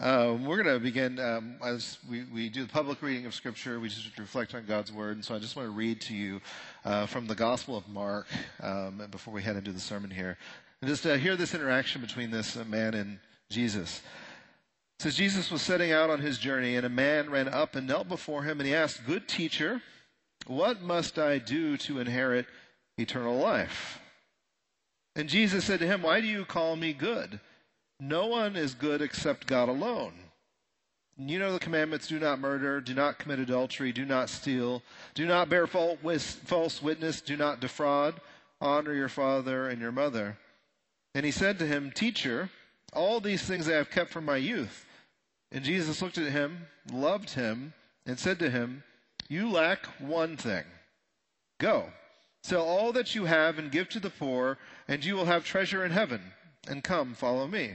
Uh, we're going to begin um, as we, we do the public reading of Scripture. We just reflect on God's Word. And so I just want to read to you uh, from the Gospel of Mark um, before we head into the sermon here. And just uh, hear this interaction between this man and Jesus. It says, Jesus was setting out on his journey, and a man ran up and knelt before him, and he asked, Good teacher, what must I do to inherit eternal life? And Jesus said to him, Why do you call me good? No one is good except God alone. You know the commandments do not murder, do not commit adultery, do not steal, do not bear false witness, do not defraud, honor your father and your mother. And he said to him, Teacher, all these things I have kept from my youth. And Jesus looked at him, loved him, and said to him, You lack one thing. Go, sell all that you have and give to the poor, and you will have treasure in heaven. And come, follow me.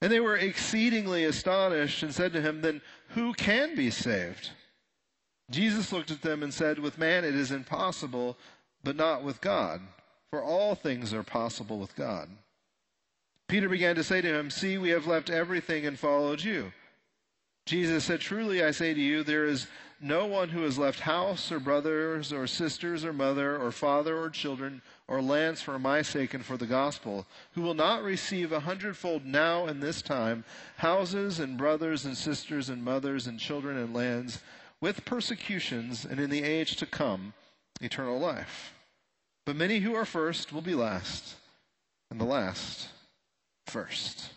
And they were exceedingly astonished and said to him, Then who can be saved? Jesus looked at them and said, With man it is impossible, but not with God, for all things are possible with God. Peter began to say to him, See, we have left everything and followed you. Jesus said, Truly I say to you, there is no one who has left house or brothers or sisters or mother or father or children or lands for my sake and for the gospel, who will not receive a hundredfold now in this time houses and brothers and sisters and mothers and children and lands with persecutions and in the age to come eternal life. But many who are first will be last, and the last first.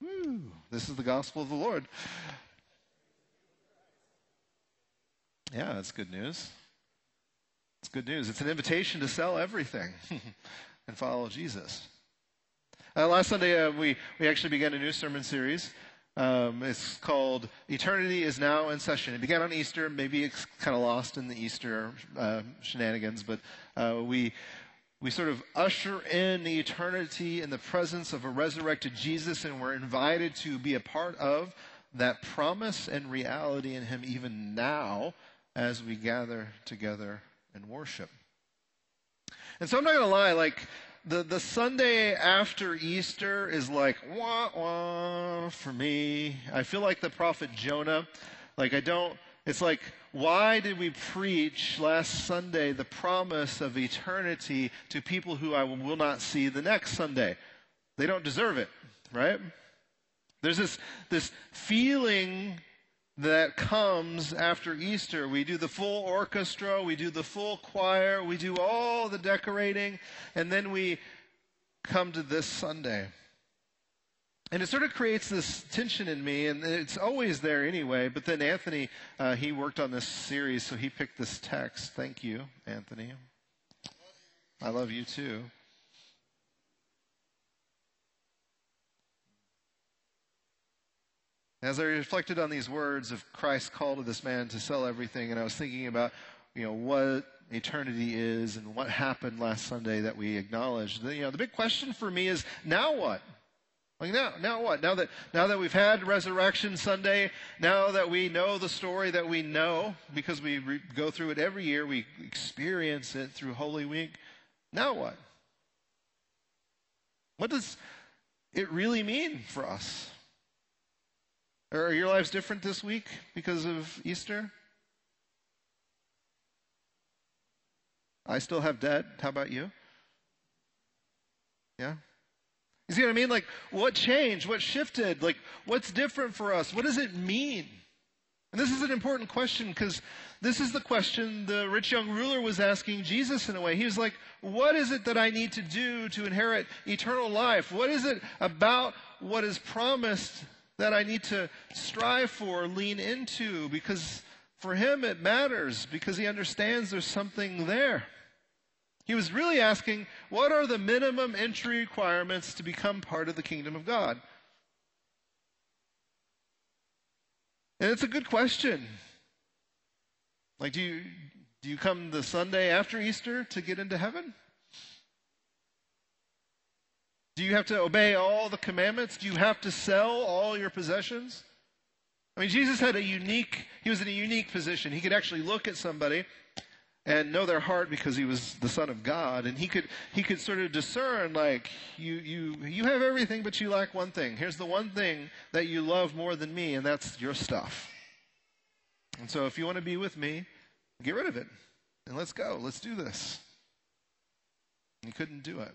Woo. This is the gospel of the Lord. Yeah, that's good news. It's good news. It's an invitation to sell everything and follow Jesus. Uh, last Sunday, uh, we, we actually began a new sermon series. Um, it's called Eternity is Now in Session. It began on Easter. Maybe it's kind of lost in the Easter uh, shenanigans, but uh, we, we sort of usher in the eternity in the presence of a resurrected Jesus, and we're invited to be a part of that promise and reality in Him even now as we gather together and worship. And so I'm not going to lie, like, the, the Sunday after Easter is like, wah, wah, for me. I feel like the prophet Jonah. Like, I don't, it's like, why did we preach last Sunday the promise of eternity to people who I will not see the next Sunday? They don't deserve it, right? There's this, this feeling that comes after Easter. We do the full orchestra, we do the full choir, we do all the decorating, and then we come to this Sunday. And it sort of creates this tension in me, and it's always there anyway. But then Anthony, uh, he worked on this series, so he picked this text. Thank you, Anthony. I love you too. As I reflected on these words of Christ's call to this man to sell everything, and I was thinking about, you know, what eternity is and what happened last Sunday that we acknowledged. You know, the big question for me is now what? Like now, now what? Now that now that we've had Resurrection Sunday, now that we know the story that we know because we re- go through it every year, we experience it through Holy Week. Now what? What does it really mean for us? Are your lives different this week because of Easter? I still have debt. How about you? Yeah? You see what I mean? Like, what changed? What shifted? Like, what's different for us? What does it mean? And this is an important question because this is the question the rich young ruler was asking Jesus in a way. He was like, What is it that I need to do to inherit eternal life? What is it about what is promised that I need to strive for, lean into, because for him it matters, because he understands there's something there. He was really asking, what are the minimum entry requirements to become part of the kingdom of God? And it's a good question. Like, do you, do you come the Sunday after Easter to get into heaven? Do you have to obey all the commandments? Do you have to sell all your possessions? I mean, Jesus had a unique, he was in a unique position. He could actually look at somebody and know their heart because he was the son of God. And he could, he could sort of discern like, you, you, you have everything, but you lack one thing. Here's the one thing that you love more than me, and that's your stuff. And so if you want to be with me, get rid of it. And let's go. Let's do this. he couldn't do it.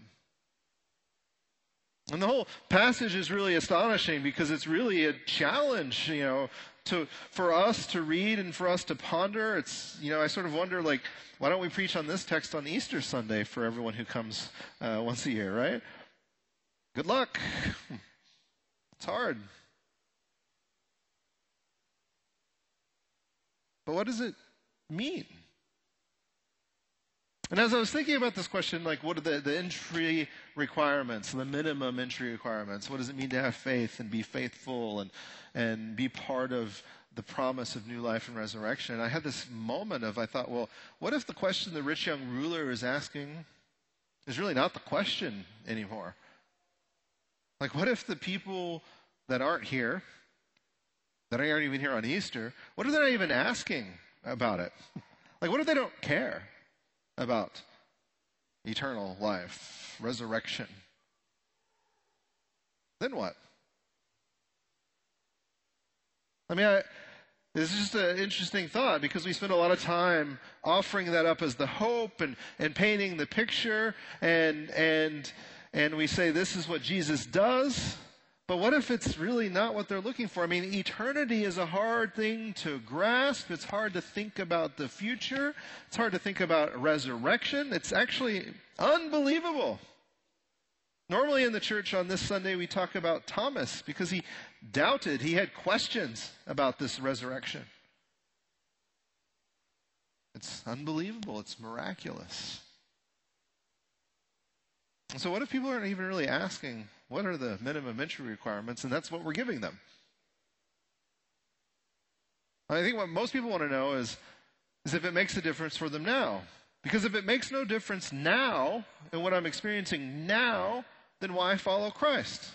And the whole passage is really astonishing because it's really a challenge, you know, to, for us to read and for us to ponder. It's, you know, I sort of wonder, like, why don't we preach on this text on Easter Sunday for everyone who comes uh, once a year, right? Good luck. It's hard. But what does it mean? And as I was thinking about this question, like what are the, the entry requirements, the minimum entry requirements? What does it mean to have faith and be faithful and, and be part of the promise of new life and resurrection? And I had this moment of, I thought, well, what if the question the rich young ruler is asking is really not the question anymore? Like, what if the people that aren't here, that aren't even here on Easter, what if they're not even asking about it? Like, what if they don't care? About eternal life, resurrection. Then what? I mean, I, this is just an interesting thought because we spend a lot of time offering that up as the hope and, and painting the picture and, and, and we say this is what Jesus does. But what if it's really not what they're looking for? I mean, eternity is a hard thing to grasp. It's hard to think about the future. It's hard to think about resurrection. It's actually unbelievable. Normally in the church on this Sunday, we talk about Thomas because he doubted. He had questions about this resurrection. It's unbelievable. It's miraculous. So, what if people aren't even really asking what are the minimum entry requirements? And that's what we're giving them. I think what most people want to know is, is if it makes a difference for them now. Because if it makes no difference now in what I'm experiencing now, then why follow Christ?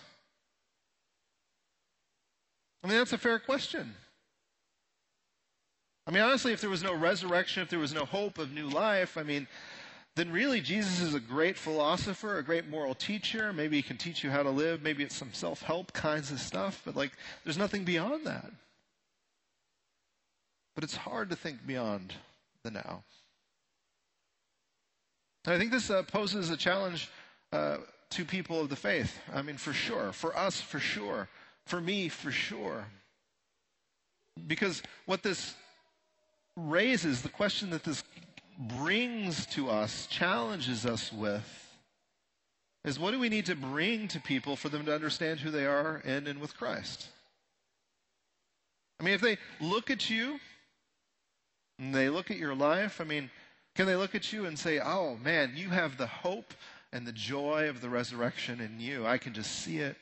I mean, that's a fair question. I mean, honestly, if there was no resurrection, if there was no hope of new life, I mean, then really Jesus is a great philosopher, a great moral teacher. Maybe he can teach you how to live. Maybe it's some self help kinds of stuff, but like there's nothing beyond that. But it's hard to think beyond the now. And I think this uh, poses a challenge uh, to people of the faith. I mean, for sure. For us, for sure. For me, for sure. Because what this raises, the question that this brings to us, challenges us with, is what do we need to bring to people for them to understand who they are in and with Christ? I mean, if they look at you and they look at your life, I mean, can they look at you and say, oh man, you have the hope and the joy of the resurrection in you? I can just see it.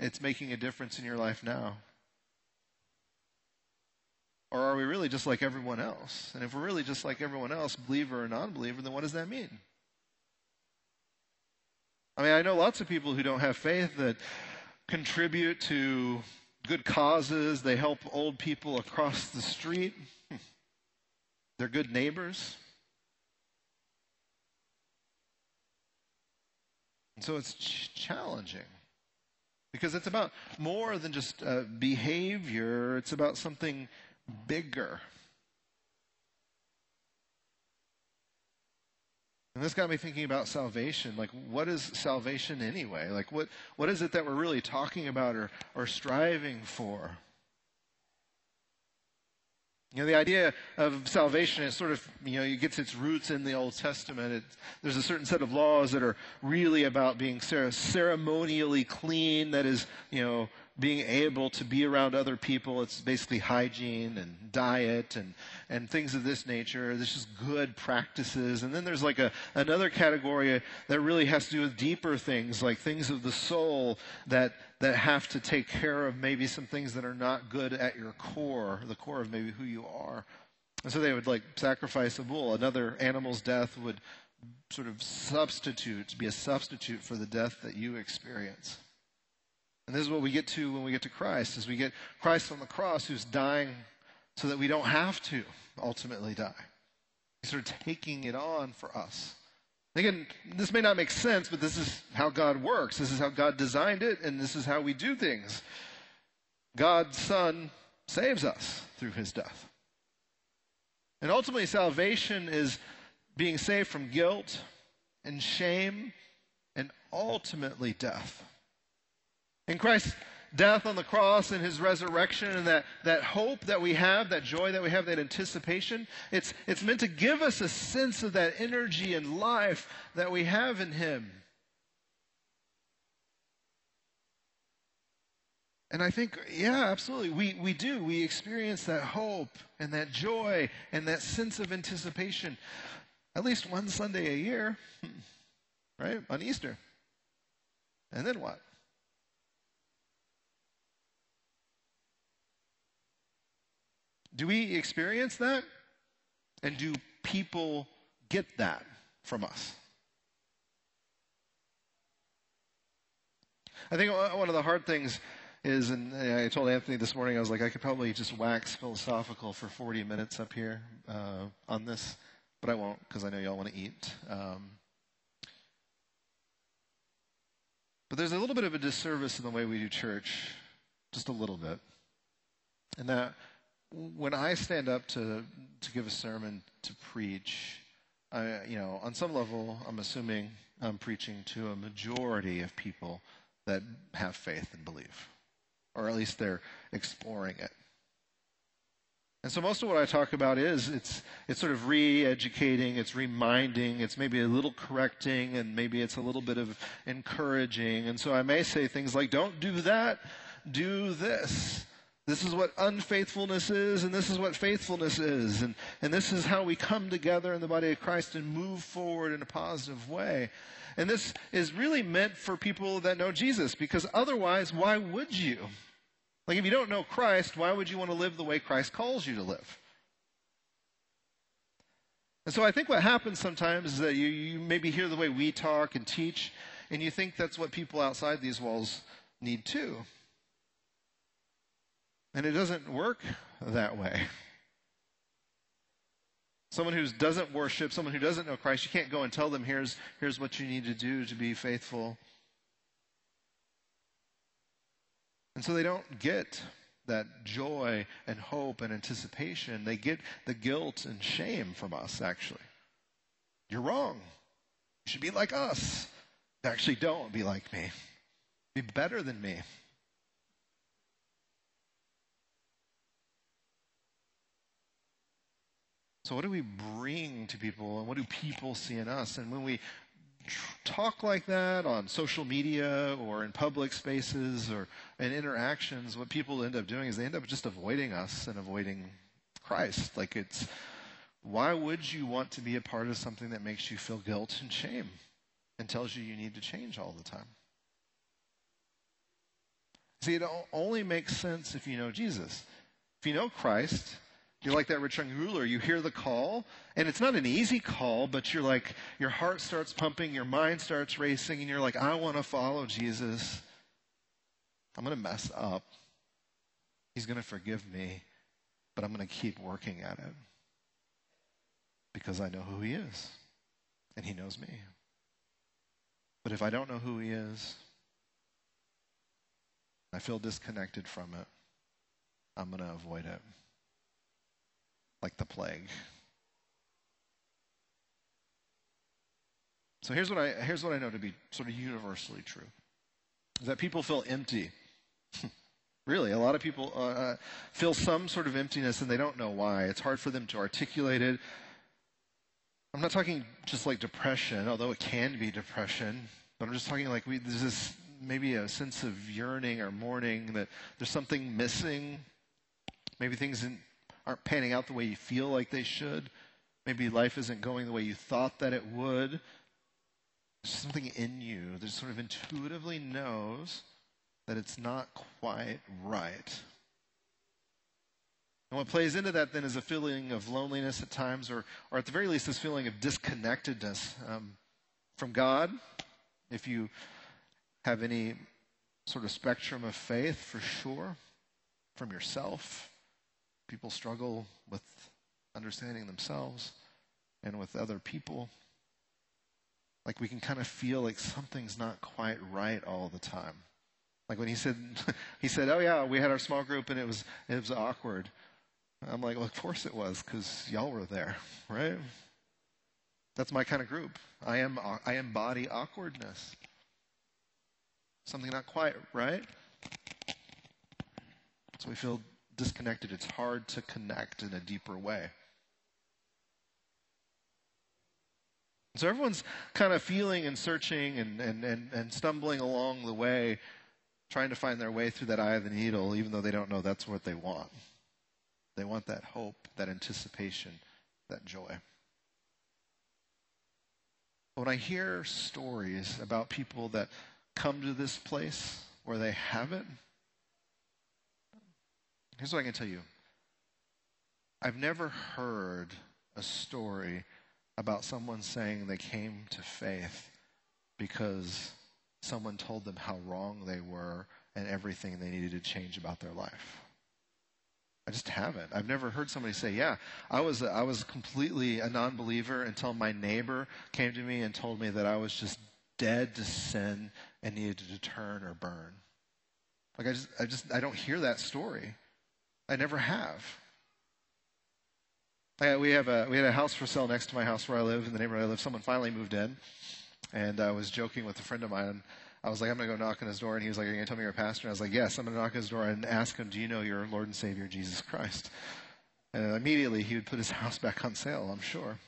It's making a difference in your life now. Or are we really just like everyone else? And if we're really just like everyone else, believer or non believer, then what does that mean? I mean, I know lots of people who don't have faith that contribute to good causes. They help old people across the street. They're good neighbors. And so it's ch- challenging because it's about more than just uh, behavior, it's about something bigger. And this got me thinking about salvation. Like, what is salvation anyway? Like, what, what is it that we're really talking about or, or striving for? You know, the idea of salvation is sort of, you know, it gets its roots in the Old Testament. It, there's a certain set of laws that are really about being ceremonially clean, that is, you know, being able to be around other people. It's basically hygiene and diet and, and things of this nature. This is good practices. And then there's like a, another category that really has to do with deeper things, like things of the soul that, that have to take care of maybe some things that are not good at your core, the core of maybe who you are. And so they would like sacrifice a bull. Another animal's death would sort of substitute, be a substitute for the death that you experience. And this is what we get to when we get to Christ, is we get Christ on the cross who's dying so that we don't have to ultimately die. He's sort of taking it on for us. Again, this may not make sense, but this is how God works. This is how God designed it, and this is how we do things. God's Son saves us through his death. And ultimately, salvation is being saved from guilt and shame and ultimately death. In Christ's death on the cross and his resurrection and that, that hope that we have, that joy that we have, that anticipation, it's, it's meant to give us a sense of that energy and life that we have in him. And I think, yeah, absolutely. We, we do. We experience that hope and that joy and that sense of anticipation at least one Sunday a year, right? On Easter. And then what? Do we experience that? And do people get that from us? I think one of the hard things is, and I told Anthony this morning, I was like, I could probably just wax philosophical for 40 minutes up here uh, on this, but I won't because I know y'all want to eat. Um, but there's a little bit of a disservice in the way we do church, just a little bit. And that when I stand up to, to give a sermon, to preach, I, you know, on some level, I'm assuming I'm preaching to a majority of people that have faith and believe, or at least they're exploring it. And so most of what I talk about is it's it's sort of re-educating, it's reminding, it's maybe a little correcting, and maybe it's a little bit of encouraging. And so I may say things like, "Don't do that, do this." This is what unfaithfulness is, and this is what faithfulness is. And, and this is how we come together in the body of Christ and move forward in a positive way. And this is really meant for people that know Jesus, because otherwise, why would you? Like, if you don't know Christ, why would you want to live the way Christ calls you to live? And so I think what happens sometimes is that you, you maybe hear the way we talk and teach, and you think that's what people outside these walls need too. And it doesn't work that way. Someone who doesn't worship, someone who doesn't know Christ, you can't go and tell them, here's, here's what you need to do to be faithful. And so they don't get that joy and hope and anticipation. They get the guilt and shame from us, actually. You're wrong. You should be like us. Actually, don't be like me. Be better than me. So, what do we bring to people, and what do people see in us? And when we talk like that on social media or in public spaces or in interactions, what people end up doing is they end up just avoiding us and avoiding Christ. Like it's, why would you want to be a part of something that makes you feel guilt and shame and tells you you need to change all the time? See, it only makes sense if you know Jesus. If you know Christ, you're like that rich young ruler. You hear the call, and it's not an easy call, but you're like, your heart starts pumping, your mind starts racing, and you're like, I want to follow Jesus. I'm going to mess up. He's going to forgive me, but I'm going to keep working at it because I know who He is, and He knows me. But if I don't know who He is, I feel disconnected from it, I'm going to avoid it like the plague. So here's what I here's what I know to be sort of universally true: is that people feel empty. really, a lot of people uh, uh, feel some sort of emptiness and they don't know why. It's hard for them to articulate it. I'm not talking just like depression, although it can be depression. But I'm just talking like we, there's this maybe a sense of yearning or mourning that there's something missing. Maybe things aren't panning out the way you feel like they should. Maybe life isn't going the way you thought that it would. There's something in you that sort of intuitively knows that it's not quite right. And what plays into that then is a feeling of loneliness at times, or, or at the very least, this feeling of disconnectedness um, from God. If you have any sort of spectrum of faith, for sure, from yourself. People struggle with understanding themselves and with other people. Like we can kind of feel like something's not quite right all the time. Like when he said, he said, "Oh yeah, we had our small group and it was it was awkward." I'm like, "Well, of course it was, because y'all were there, right?" That's my kind of group. I am I embody awkwardness. Something not quite right. So we feel disconnected. It's hard to connect in a deeper way. So everyone's kind of feeling and searching and, and, and, and stumbling along the way, trying to find their way through that eye of the needle, even though they don't know that's what they want. They want that hope, that anticipation, that joy. When I hear stories about people that come to this place where they haven't, here's what I can tell you I've never heard a story about someone saying they came to faith because someone told them how wrong they were and everything they needed to change about their life. I just haven't. I've never heard somebody say, "Yeah, I was I was completely a non-believer until my neighbor came to me and told me that I was just dead to sin and needed to turn or burn." Like I just I just I don't hear that story. I never have. I, we have a we had a house for sale next to my house where I live in the neighborhood I live. Someone finally moved in, and I was joking with a friend of mine. I was like, I'm going to go knock on his door. And he was like, Are you going to tell me you're a pastor? And I was like, Yes, I'm going to knock on his door and ask him, Do you know your Lord and Savior, Jesus Christ? And immediately he would put his house back on sale, I'm sure.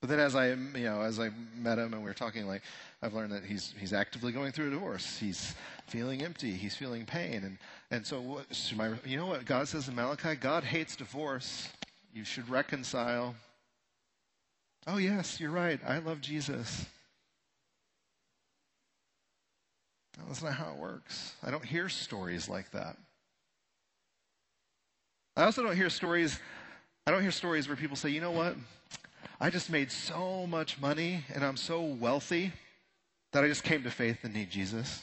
But then as I, you know, as I met him and we were talking, like, I've learned that he's, he's actively going through a divorce. He's feeling empty. He's feeling pain. And, and so, what, my, you know what God says in Malachi? God hates divorce. You should reconcile. Oh, yes, you're right. I love Jesus. No, that's not how it works. I don't hear stories like that. I also don't hear stories, I don't hear stories where people say, you know what? I just made so much money and I'm so wealthy that I just came to faith and need Jesus.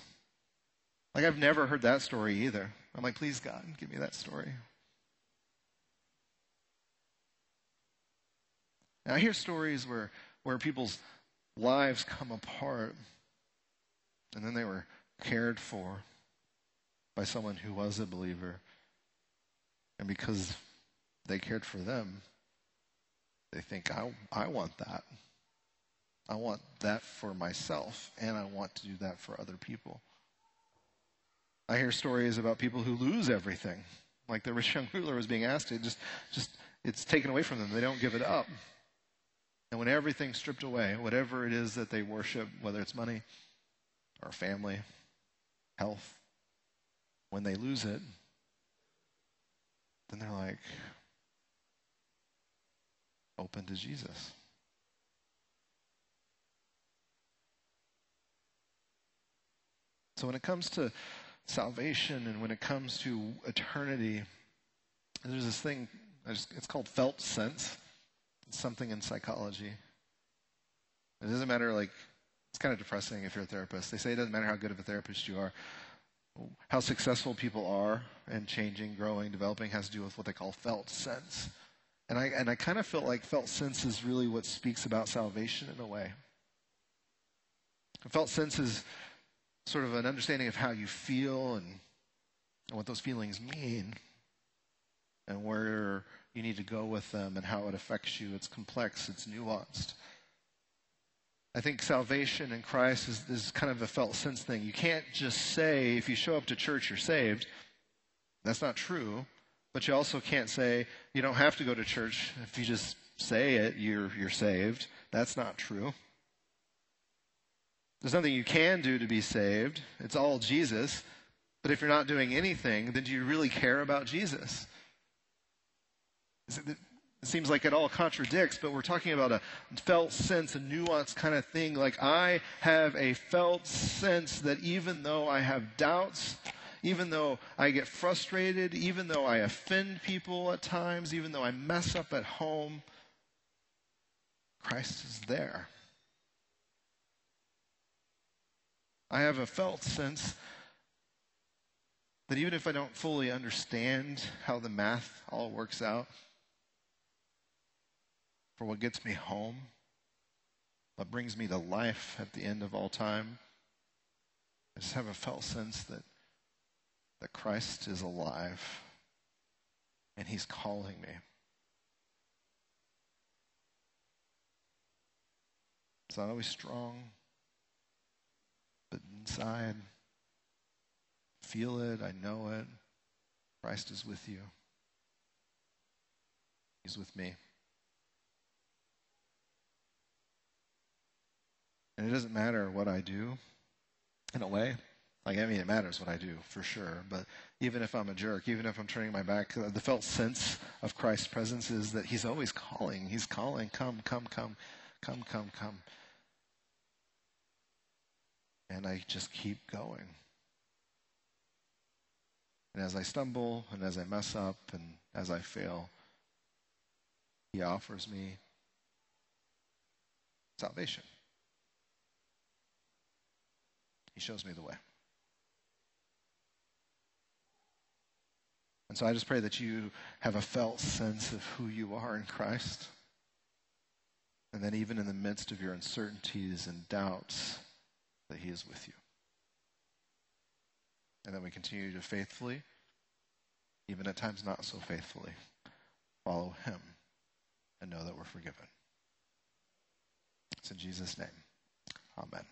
Like, I've never heard that story either. I'm like, please, God, give me that story. Now, I hear stories where, where people's lives come apart and then they were cared for by someone who was a believer. And because they cared for them, they think, I, I want that. I want that for myself, and I want to do that for other people. I hear stories about people who lose everything. Like the rich young ruler was being asked, it just, just it's taken away from them. They don't give it up. And when everything's stripped away, whatever it is that they worship, whether it's money or family, health, when they lose it, then they're like, open to Jesus. So when it comes to salvation and when it comes to eternity, there's this thing, it's called felt sense. It's something in psychology. It doesn't matter, like, it's kind of depressing if you're a therapist. They say it doesn't matter how good of a therapist you are. How successful people are in changing, growing, developing has to do with what they call felt sense. And I, and I kind of felt like felt sense is really what speaks about salvation in a way. Felt sense is sort of an understanding of how you feel and, and what those feelings mean and where you need to go with them and how it affects you. It's complex, it's nuanced. I think salvation in Christ is, is kind of a felt sense thing. You can't just say, if you show up to church, you're saved. That's not true. But you also can't say you don't have to go to church. If you just say it, you're, you're saved. That's not true. There's nothing you can do to be saved. It's all Jesus. But if you're not doing anything, then do you really care about Jesus? It seems like it all contradicts, but we're talking about a felt sense, a nuanced kind of thing. Like, I have a felt sense that even though I have doubts, even though I get frustrated, even though I offend people at times, even though I mess up at home, Christ is there. I have a felt sense that even if I don't fully understand how the math all works out, for what gets me home, what brings me to life at the end of all time, I just have a felt sense that, that Christ is alive and he's calling me. It's not always strong, but inside, feel it, I know it. Christ is with you. He's with me. And it doesn't matter what I do, in a way. Like, I mean, it matters what I do, for sure. But even if I'm a jerk, even if I'm turning my back, uh, the felt sense of Christ's presence is that He's always calling. He's calling, come, come, come, come, come, come. And I just keep going. And as I stumble, and as I mess up, and as I fail, He offers me salvation. He shows me the way. And so I just pray that you have a felt sense of who you are in Christ. And then, even in the midst of your uncertainties and doubts, that He is with you. And that we continue to faithfully, even at times not so faithfully, follow Him and know that we're forgiven. It's in Jesus' name. Amen.